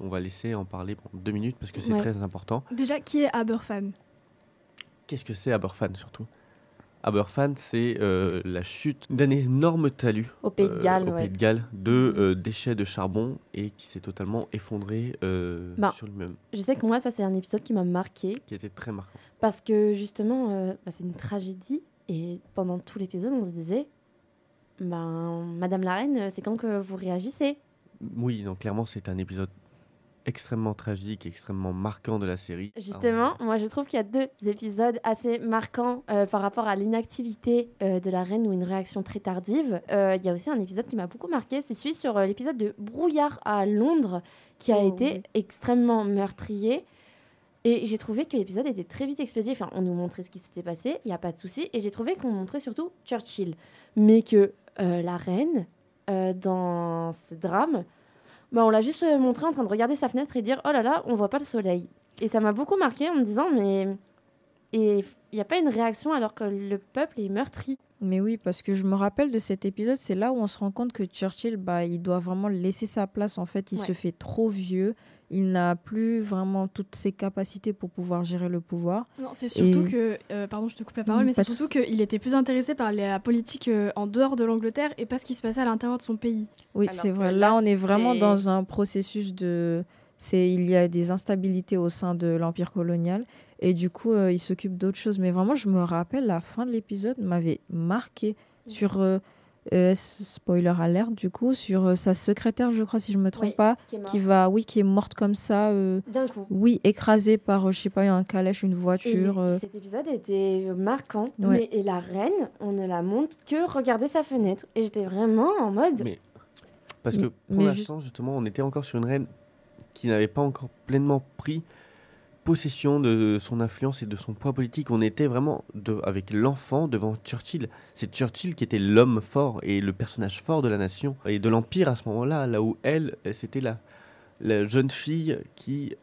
on va laisser en parler pendant deux minutes parce que c'est très important. Déjà, qui est Aberfan Qu'est-ce que c'est Aberfan surtout? Aberfan, c'est euh, la chute d'un énorme talus au Pays de Galles, euh, de, de euh, déchets de charbon et qui s'est totalement effondré bah, sur lui-même. Je sais que moi, ça, c'est un épisode qui m'a marqué. Qui était très marquant. Parce que justement, bah, c'est une tragédie et pendant tout l'épisode, on se disait ben, Madame la Reine, c'est quand que vous réagissez? Oui, donc clairement, c'est un épisode extrêmement tragique et extrêmement marquant de la série. Justement, moi je trouve qu'il y a deux épisodes assez marquants euh, par rapport à l'inactivité euh, de la reine ou une réaction très tardive. Euh, il y a aussi un épisode qui m'a beaucoup marqué, c'est celui sur l'épisode de Brouillard à Londres qui a oh, été extrêmement meurtrier. Et j'ai trouvé que l'épisode était très vite expédié. Enfin, on nous montrait ce qui s'était passé, il n'y a pas de souci. Et j'ai trouvé qu'on montrait surtout Churchill. Mais que la reine, dans ce drame, bah, on l'a juste euh, montré en train de regarder sa fenêtre et dire oh là là, on voit pas le soleil. Et ça m'a beaucoup marqué en me disant mais et il n'y a pas une réaction alors que le peuple est meurtri. Mais oui, parce que je me rappelle de cet épisode, c'est là où on se rend compte que Churchill, bah, il doit vraiment laisser sa place. En fait, il se fait trop vieux il n'a plus vraiment toutes ses capacités pour pouvoir gérer le pouvoir. Non, c'est surtout que, euh, pardon, je te coupe la parole, mais c'est surtout qu'il était plus intéressé par la politique euh, en dehors de l'Angleterre et pas ce qui se passait à l'intérieur de son pays. Oui, c'est vrai. Là, on est vraiment dans un processus de, c'est, il y a des instabilités au sein de l'empire colonial et du coup, euh, il s'occupe d'autres choses. Mais vraiment, je me rappelle, la fin de l'épisode m'avait marqué sur euh, spoiler alert du coup sur euh, sa secrétaire je crois si je me trompe pas qui, va oui qui est morte comme ça euh, d'un coup. oui écrasée par je sais pas un calèche une voiture cet épisode était marquant mais, et la reine on ne la montre que regarder sa fenêtre. Et j'étais vraiment en mode mais parce que pour l'instant justement on était encore sur une reine qui n'avait pas encore pleinement pris de son influence et de son poids politique. On était vraiment avec l'enfant devant Churchill. C'est Churchill qui était l'homme fort et le personnage fort de la nation et de l'Empire à ce moment-là, là où elle, c'était la, la jeune fille qui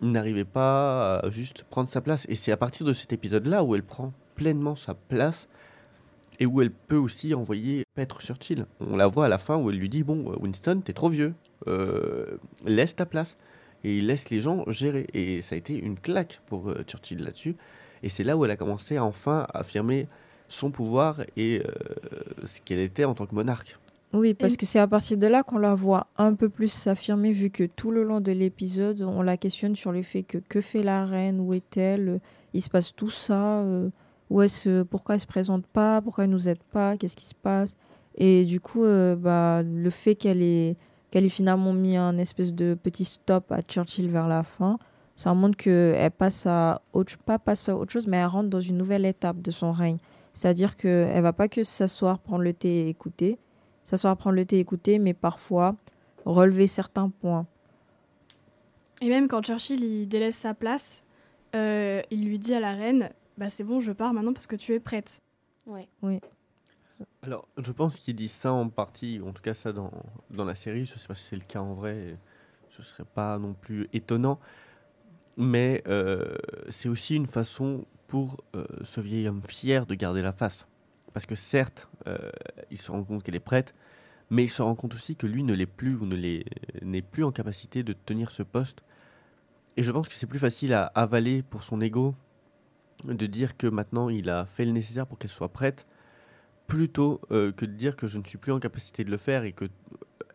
n'arrivait pas à juste prendre sa place. Et c'est à partir de cet épisode-là où elle prend pleinement sa place et où elle peut aussi envoyer Petre Churchill. On la voit à la fin où elle lui dit Bon, Winston, t'es trop vieux, euh, laisse ta place et il laisse les gens gérer. Et ça a été une claque pour euh, Churchill là-dessus. Et c'est là où elle a commencé à enfin affirmer son pouvoir et euh, ce qu'elle était en tant que monarque. Oui, parce que c'est à partir de là qu'on la voit un peu plus s'affirmer, vu que tout le long de l'épisode, on la questionne sur le fait que que fait la reine, où est-elle, il se passe tout ça, euh, où est pourquoi elle se présente pas, pourquoi elle nous aide pas, qu'est-ce qui se passe. Et du coup, bah, le fait qu'elle est qu'elle ait finalement mis un espèce de petit stop à Churchill vers la fin. Ça montre qu'elle passe à autre, pas passe à autre chose, mais elle rentre dans une nouvelle étape de son règne. C'est-à-dire qu'elle va pas que s'asseoir, prendre le thé et écouter, s'asseoir, prendre le thé et écouter, mais parfois relever certains points. Et même quand Churchill il délaisse sa place, euh, il lui dit à la reine bah c'est bon, je pars maintenant parce que tu es prête. Ouais. Oui. Alors, je pense qu'il dit ça en partie, en tout cas ça dans, dans la série. Je ne sais pas si c'est le cas en vrai. Ce ne serait pas non plus étonnant. Mais euh, c'est aussi une façon pour euh, ce vieil homme fier de garder la face. Parce que certes, euh, il se rend compte qu'elle est prête, mais il se rend compte aussi que lui ne l'est plus ou ne n'est plus en capacité de tenir ce poste. Et je pense que c'est plus facile à avaler pour son ego de dire que maintenant il a fait le nécessaire pour qu'elle soit prête, plutôt euh, que de dire que je ne suis plus en capacité de le faire et que euh,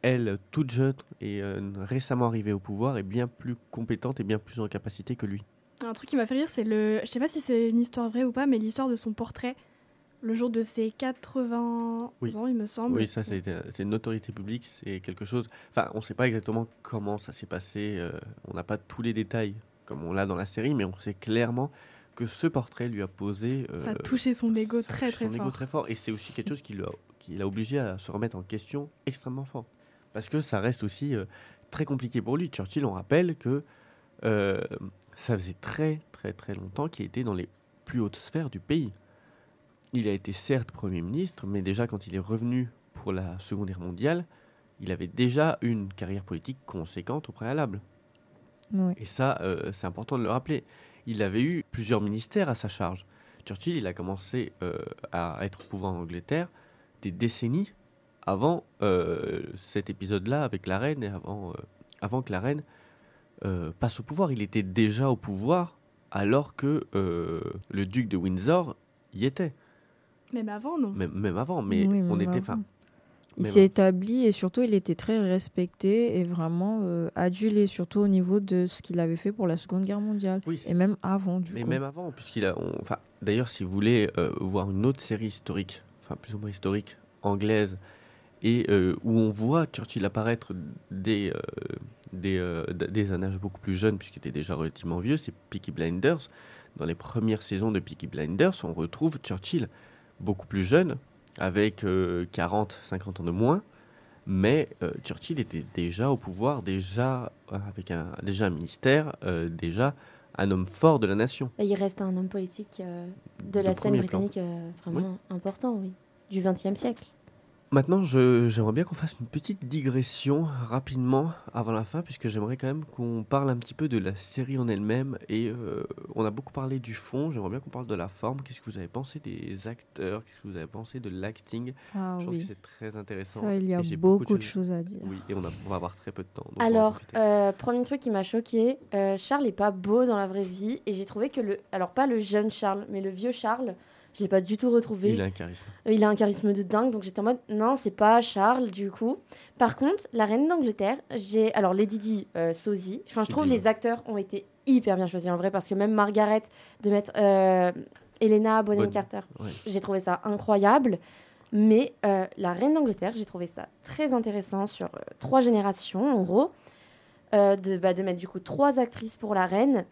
elle, toute jeune et euh, récemment arrivée au pouvoir, est bien plus compétente et bien plus en capacité que lui. Un truc qui m'a fait rire, c'est le. Je sais pas si c'est une histoire vraie ou pas, mais l'histoire de son portrait le jour de ses 80 Oui. ans, il me semble. Oui, ça, c'est c'est une notoriété publique, c'est quelque chose. Enfin, on ne sait pas exactement comment ça s'est passé. euh, on n'a pas tous les détails comme on l'a dans la série, mais on sait clairement que ce portrait lui a posé. euh, Ça a touché son ego très très son ego fort. très fort. Et c'est aussi quelque chose qui l'a qui l'a obligé à se remettre en question extrêmement fort. Parce que ça reste aussi euh, très compliqué pour lui. Churchill, on rappelle que euh, ça faisait très très très longtemps qu'il était dans les plus hautes sphères du pays. Il a été certes Premier ministre, mais déjà quand il est revenu pour la Seconde Guerre mondiale, il avait déjà une carrière politique conséquente au préalable. Et ça, euh, c'est important de le rappeler. Il avait eu plusieurs ministères à sa charge. Churchill, il a commencé euh, à être au pouvoir en Angleterre des décennies avant euh, cet épisode-là avec la reine et avant, euh, avant que la reine euh, passe au pouvoir. Il était déjà au pouvoir alors que euh, le duc de Windsor y était. Même avant, non? Même, même avant, mais Oui, on même était... avant. Il s'est établi et surtout il était très respecté et vraiment euh, adulé, surtout au niveau de ce qu'il avait fait pour la Seconde Guerre mondiale. oui, Et même avant, du Mais coup. même avant, puisqu'il a. on- Enfin, d'ailleurs, si vous voulez euh, voir une autre série historique, enfin plus ou moins historique, anglaise, et euh, où on voit Churchill apparaître dès, des, des un âge beaucoup plus jeune, puisqu'il était déjà relativement vieux, c'est Peaky Blinders. Dans les premières saisons de Peaky Blinders, on retrouve Churchill beaucoup plus jeune, avec euh, 40, 50 ans de moins. Mais euh, Churchill était déjà au pouvoir, déjà euh, avec un, déjà un ministère, euh, déjà un homme fort de la nation. Bah, il reste un homme politique euh, de la scène britannique euh, vraiment important, oui, du XXe siècle. Maintenant, j'aimerais bien qu'on fasse une petite digression rapidement avant la fin, puisque j'aimerais quand même qu'on parle un petit peu de la série en elle-même. Et euh, on a beaucoup parlé du fond, j'aimerais bien qu'on parle de la forme. Qu'est-ce que vous avez pensé des acteurs? Qu'est-ce que vous avez pensé de l'acting? Ah Je trouve oui, que c'est très intéressant. ça, il y a beaucoup, de choses à dire. Oui, et on, a- on va avoir très peu de temps. Alors, euh, premier truc qui m'a choqué, euh, Charles est pas beau dans la vraie vie et j'ai trouvé que le, alors pas le jeune Charles, mais le vieux Charles, je l'ai pas du tout retrouvé. il a un charisme. Euh, Il a un charisme de dingue, donc j'étais en mode non, c'est pas Charles du coup. Par contre, la reine d'Angleterre, j'ai alors Lady Di, euh, Sosie. Enfin, je trouve les acteurs ont été hyper bien choisis en vrai parce que même Margaret de mettre euh, Elena Bonham Bonne- Carter, ouais. j'ai trouvé ça incroyable. Mais euh, la reine d'Angleterre, j'ai trouvé ça très intéressant sur trois générations en gros, de, bah, de mettre du coup trois actrices pour la reine.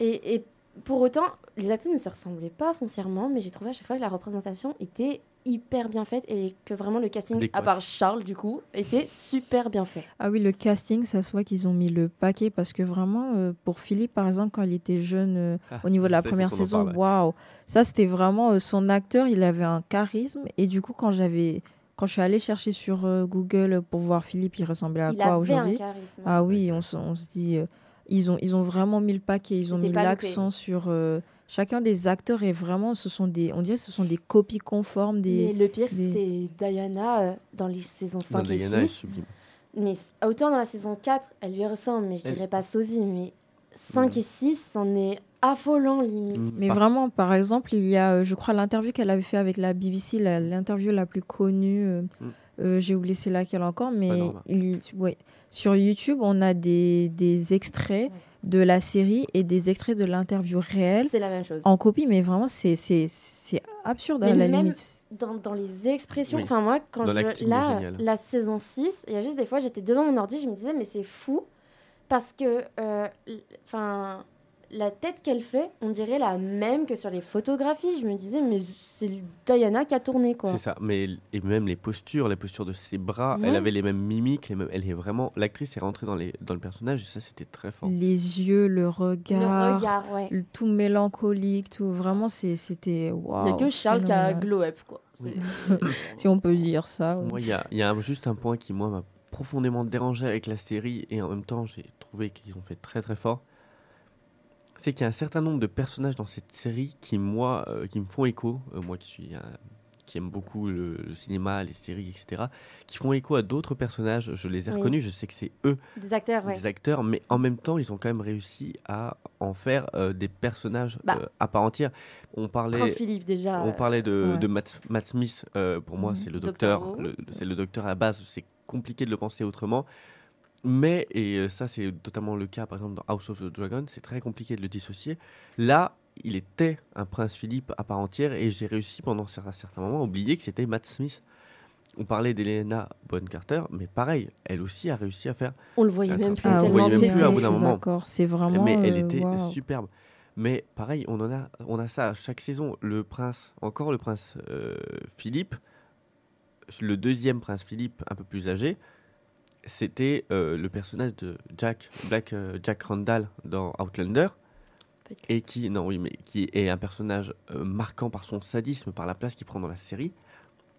Et, et pour autant, les acteurs ne se ressemblaient pas foncièrement, mais j'ai trouvé à chaque fois que la représentation était hyper bien faite et que vraiment le casting, à part Charles du coup, était super bien fait. Ah oui, le casting, ça se voit qu'ils ont mis le paquet parce que vraiment, euh, pour Philippe, par exemple, quand il était jeune euh, Ah, au niveau de la première saison, waouh, ça c'était vraiment euh, son acteur, il avait un charisme et du coup, quand j'avais, quand je suis allée chercher sur euh, Google pour voir Philippe, il ressemblait à Il quoi avait un aujourd'hui? charisme. Ah oui, on, se- on se dit, euh, ils ont, ils ont vraiment mis le paquet, ils ont mis l'accent sur euh, chacun des acteurs et vraiment, ce sont des, on dirait, que ce sont des copies conformes Mais des. le pire, des- c'est Diana euh, dans les saisons 5 Non, et Diana est 6. sublime. Mais autant dans la saison 4, elle lui ressemble, mais je Elle- dirais pas sosie, mais 5 Mm. et 6, c'en est affolant limite. Mm. Mais vraiment, par exemple, il y a, euh, je crois, l'interview qu'elle avait fait avec la BBC, l'interview la plus connue. euh, Mm. euh, J'ai oublié c'est laquelle encore, mais il, ouais, sur YouTube, on a des, des extraits Ouais. De la série et des extraits de l'interview réelle C'est la même chose. en copie, mais vraiment, c'est c'est- c'est absurde à Mais la même- limite. Dans, dans les expressions, Oui. enfin moi, quand Dans je. Là, la saison 6, il y a juste des fois, j'étais devant mon ordi, je me disais, mais c'est fou, parce que. euh, Enfin. La tête qu'elle fait, on dirait la même que sur les photographies. Je me disais, mais c'est Diana qui a tourné, quoi. C'est ça, mais et même les postures, la posture de ses bras, Ouais. elle avait les mêmes mimiques, les mêmes, elle est vraiment, l'actrice est rentrée dans, les, dans le personnage et ça c'était très fort. Les yeux, le Le regard, regard, ouais. le tout mélancolique, tout. Vraiment, c'était. Il Waouh. n'y a que Charles qui a glow up, quoi. Oui. si on peut dire ça. Moi, il y a, il y a un- juste un point qui, moi, m'a profondément dérangé avec la série et en même temps, j'ai trouvé qu'ils ont fait très très fort. C'est qu'il y a un certain nombre de personnages dans cette série qui, moi, euh, qui me font écho, euh, moi qui suis un- qui aime beaucoup le, le cinéma, les séries, etc., qui font écho à d'autres personnages. Je les ai Oui. reconnus, je sais que c'est eux, Des acteurs, ouais. des acteurs, mais en même temps, ils ont quand même réussi à en faire euh, des personnages Bah. euh, à part entière. On parlait, Prince Philippe, déjà. on parlait de, ouais. de Matt, Matt Smith. euh, pour moi, Mhm. c'est le Docteur C'est le docteur à la base. C'est compliqué de le penser autrement. Mais, et euh, ça, c'est totalement le cas, par exemple, dans House of the Dragon, c'est très compliqué de le dissocier. Là, il était un prince Philippe à part entière et j'ai réussi pendant cer- un certain moment à oublier que c'était Matt Smith. On parlait d'Elena Bonham Carter, mais pareil, elle aussi a réussi à faire On le voyait même on plus Ah, le tellement voyait même plus à bout d'un moment. D'accord, c'est vraiment. mais elle euh, était superbe. Mais pareil, on en a, on a ça à chaque saison. Le prince, encore le prince euh, Philippe, le deuxième prince Philippe, un peu plus âgé, c'était euh, le personnage de Jack, Black euh, Jack Randall dans Outlander, et qui, non oui, mais qui est un personnage euh, marquant par son sadisme, par la place qu'il prend dans la série.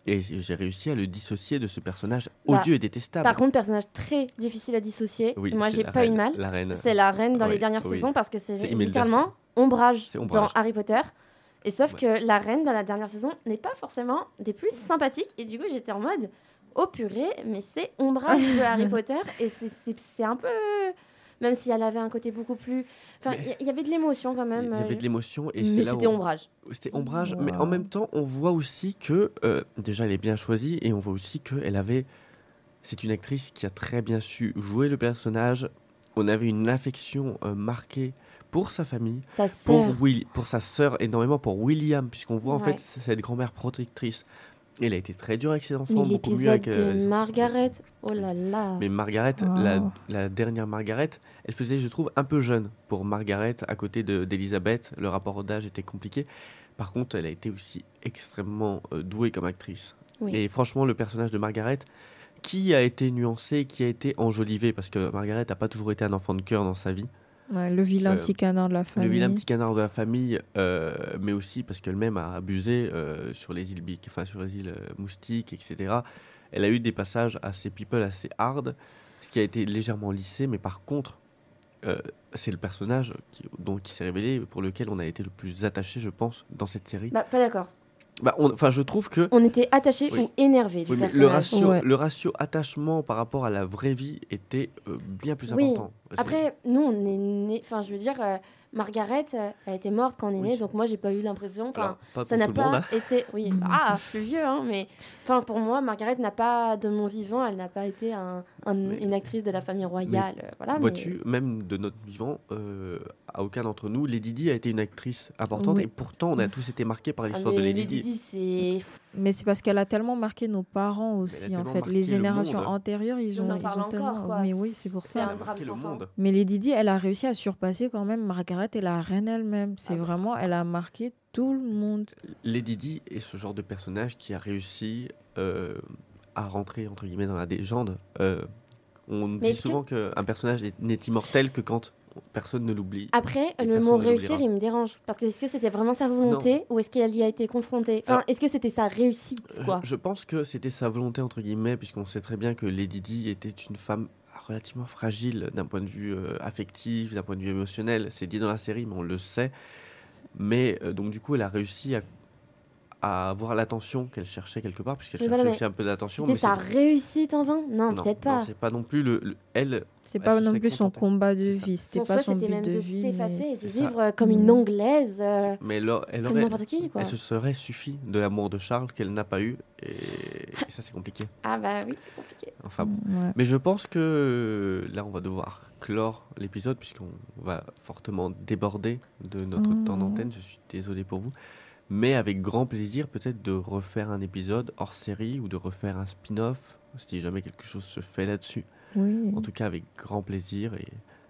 Et j'ai réussi à le dissocier de ce personnage Bah, odieux et détestable. Par contre, personnage très difficile à dissocier. Oui, Moi, j'ai pas eu de reine- mal. C'est la reine dans les dernières oui. saisons parce que c'est littéralement ombrage, Ombrage. dans Harry Potter. Et sauf Ouais. que la reine dans la dernière saison n'est pas forcément des plus sympathiques. Et du coup, j'étais en mode, oh purée, mais c'est ombrage de Harry Potter. Et c'est- un peu. Même si elle avait un côté beaucoup plus. Enfin, Mais- il y, y avait de l'émotion quand même. Il y avait euh, de l'émotion et c'est mais là c'était ombrage. C'était ombrage, mais en même temps, on voit aussi que euh, déjà elle est bien choisie et on voit aussi qu'elle avait. C'est une actrice qui a très bien su jouer le personnage. On avait une affection euh, marquée pour sa famille, Sa pour, sœur. Will, pour sa sœur, énormément pour William, puisqu'on voit en Ouais. fait cette grand-mère protectrice. Elle a été très dure avec ses enfants, Mais beaucoup mieux l'épisode avec. de euh, Margaret, oh là là. Mais Margaret, Wow. la, la dernière Margaret, elle faisait, je trouve, un peu jeune pour Margaret à côté de- d'Elisabeth. Le rapport d'âge était compliqué. Par contre, elle a été aussi extrêmement euh, douée comme actrice. Oui. Et franchement, le personnage de Margaret, qui a été nuancé, qui a été enjolivé, parce que Margaret n'a pas toujours été un enfant de cœur dans sa vie. Ouais, le vilain Euh, petit canard de la famille. Le vilain petit canard de la famille, euh, mais aussi parce qu'elle-même a abusé euh, sur les îles Bic, enfin sur les îles euh, Moustiques, etc. Elle a eu des passages assez people, assez hard, ce qui a été légèrement lissé, mais par contre, euh, c'est le personnage qui, dont, qui s'est révélé, pour lequel on a été le plus attaché, je pense, dans cette série. Bah, pas d'accord. Bah, on- Enfin, je trouve que On était attachés Oui. ou énervés du oui, le ratio, Ouais. le ratio attachement par rapport à la vraie vie était euh, bien plus Oui. important. Après, nous, on est nés. Enfin, je veux dire, euh, Margaret, euh, elle était morte quand on est Oui. né, donc moi, j'ai pas eu l'impression. Ça n'a monde, pas hein. été. Oui, ah, plus vieux, hein, mais. Enfin, pour moi, Margaret n'a pas, de mon vivant, elle n'a pas été un- un- Mais- une actrice de la famille royale. voilà, mais- Vois-tu, même de notre vivant, euh, à aucun d'entre nous, Lady Di a été une actrice importante Oui. et pourtant on a tous été marqués par Ah, l'histoire de mais Lady, Di. C'est. Mais c'est parce qu'elle a tellement marqué nos parents aussi, en fait. Les le générations monde. antérieures, ils On ont, en ils parle ont encore, tellement. quoi. Mais oui, c'est pour ça. un drame le monde. Mais Lady Di, elle a réussi à surpasser quand même Margaret et la reine elle-même. C'est Ah vraiment, elle a marqué tout le monde. Lady Di est ce genre de personnage qui a réussi euh, à rentrer entre guillemets dans la légende. Euh, on Mais dit que- souvent qu'un personnage est- n'est immortel que quand personne ne l'oublie. Après, le mot réussir, il me dérange. Parce que est-ce que c'était vraiment sa volonté ou est-ce qu'elle y a été confrontée? Enfin, Alors- est-ce que c'était sa réussite, Euh, quoi? Je pense que c'était sa volonté, entre guillemets, puisqu'on sait très bien que Lady Di était une femme relativement fragile d'un point de vue euh, affectif, d'un point de vue émotionnel. C'est dit dans la série, mais on le sait. Mais euh, donc, du coup, elle a réussi à, à avoir l'attention qu'elle cherchait quelque part, puisqu'elle cherchait voilà, aussi un peu d'attention. C'était sa réussite en vain? Non, non, peut-être pas. c'est pas non plus le, le- elle. C'est pas non plus son combat de vie. C'était Son pas son c'était but même de de vie. s'effacer mais- et de ça. vivre comme Mm. une Anglaise, euh, Mais elle, elle comme aurait, n'importe qui, quoi. elle se serait suffi de l'amour de Charles qu'elle n'a pas eu, et, et ça c'est compliqué. Ah bah oui, c'est compliqué. Enfin bon. Ouais. Mais je pense que là, on va devoir clore l'épisode puisqu'on va fortement déborder de notre Oh. temps d'antenne. Je suis désolé pour vous. Mais avec grand plaisir, peut-être de refaire un épisode hors série ou de refaire un spin-off si jamais quelque chose se fait là-dessus. Oui. En tout cas, avec grand plaisir et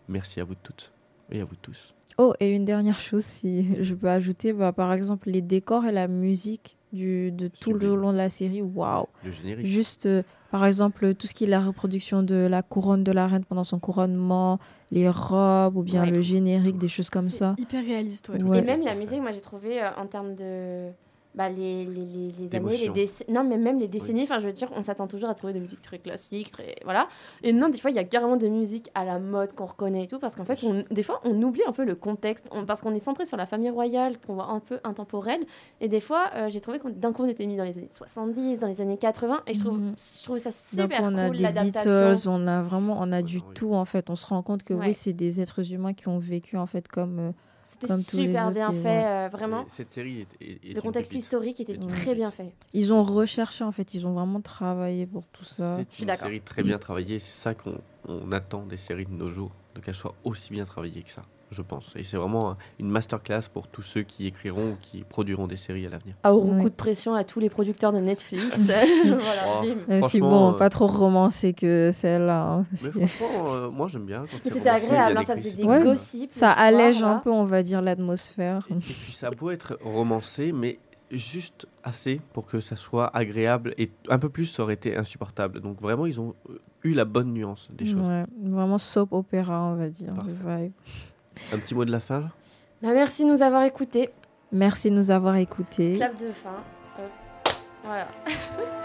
merci à vous toutes et à vous tous. Oh, et une dernière chose, si je peux ajouter, bah, par exemple, les décors et la musique du, de tout le long de la série, waouh! Le générique. Juste, euh, par exemple, tout ce qui est la reproduction de la couronne de la reine pendant son couronnement, les robes ou bien Ouais. le générique, des choses comme ça. hyper réaliste, ouais. Ouais. Et même la musique, moi j'ai trouvé euh, en termes de bah, les, les, les, les années, les décennies. Non, mais même les décennies, enfin, je veux dire, on s'attend toujours à trouver des musiques très classiques, très. Voilà. Et non, des fois, il y a carrément des musiques à la mode qu'on reconnaît et tout, parce qu'en fait, on, des fois, on oublie un peu le contexte, on- parce qu'on est centré sur la famille royale, qu'on voit un peu intemporelle. Et des fois, euh, j'ai trouvé qu'on d'un coup, on était mis dans les années 70, dans les années 80, et je trouve, Mhm. je trouve ça Donc super on a cool, des l'adaptation. Beatles, on a vraiment, on a Ouais, du oui. tout en fait. On se rend compte que Ouais. oui, c'est des êtres humains qui ont vécu en fait comme. euh, C'était super bien fait, ouais. euh, vraiment. Mais Cette série est, est- est Le contexte pépite. historique était C'est une très bien fait. Ils ont recherché en fait, ils ont vraiment travaillé pour tout ça. C'est suis une série très bien travaillée. C'est ça qu'on on attend des séries de nos jours, de qu'elles soient aussi bien travaillées que ça, je pense. Et c'est vraiment un- une masterclass pour tous ceux qui écriront ou qui produiront des séries à l'avenir. Haut Ouais. coup de pression à tous les producteurs de Netflix. voilà, Oh. Euh, si bon, euh, pas trop romancé que celle-là. hein, Mais franchement, euh, moi j'aime bien. c'était agréable, hein, ça faisait des Ouais. gossips. ça soir, allège là. un peu, on va dire, l'atmosphère. Et, et puis ça beau être romancé, mais juste assez pour que ça soit agréable et un peu plus ça aurait été insupportable. Donc vraiment ils ont eu la bonne nuance des choses. Ouais, vraiment soap opéra, on va dire. Parfait. Un petit mot de la fin là Bah, merci de nous avoir écoutés. Merci de nous avoir écoutés. Clap de fin. Voilà.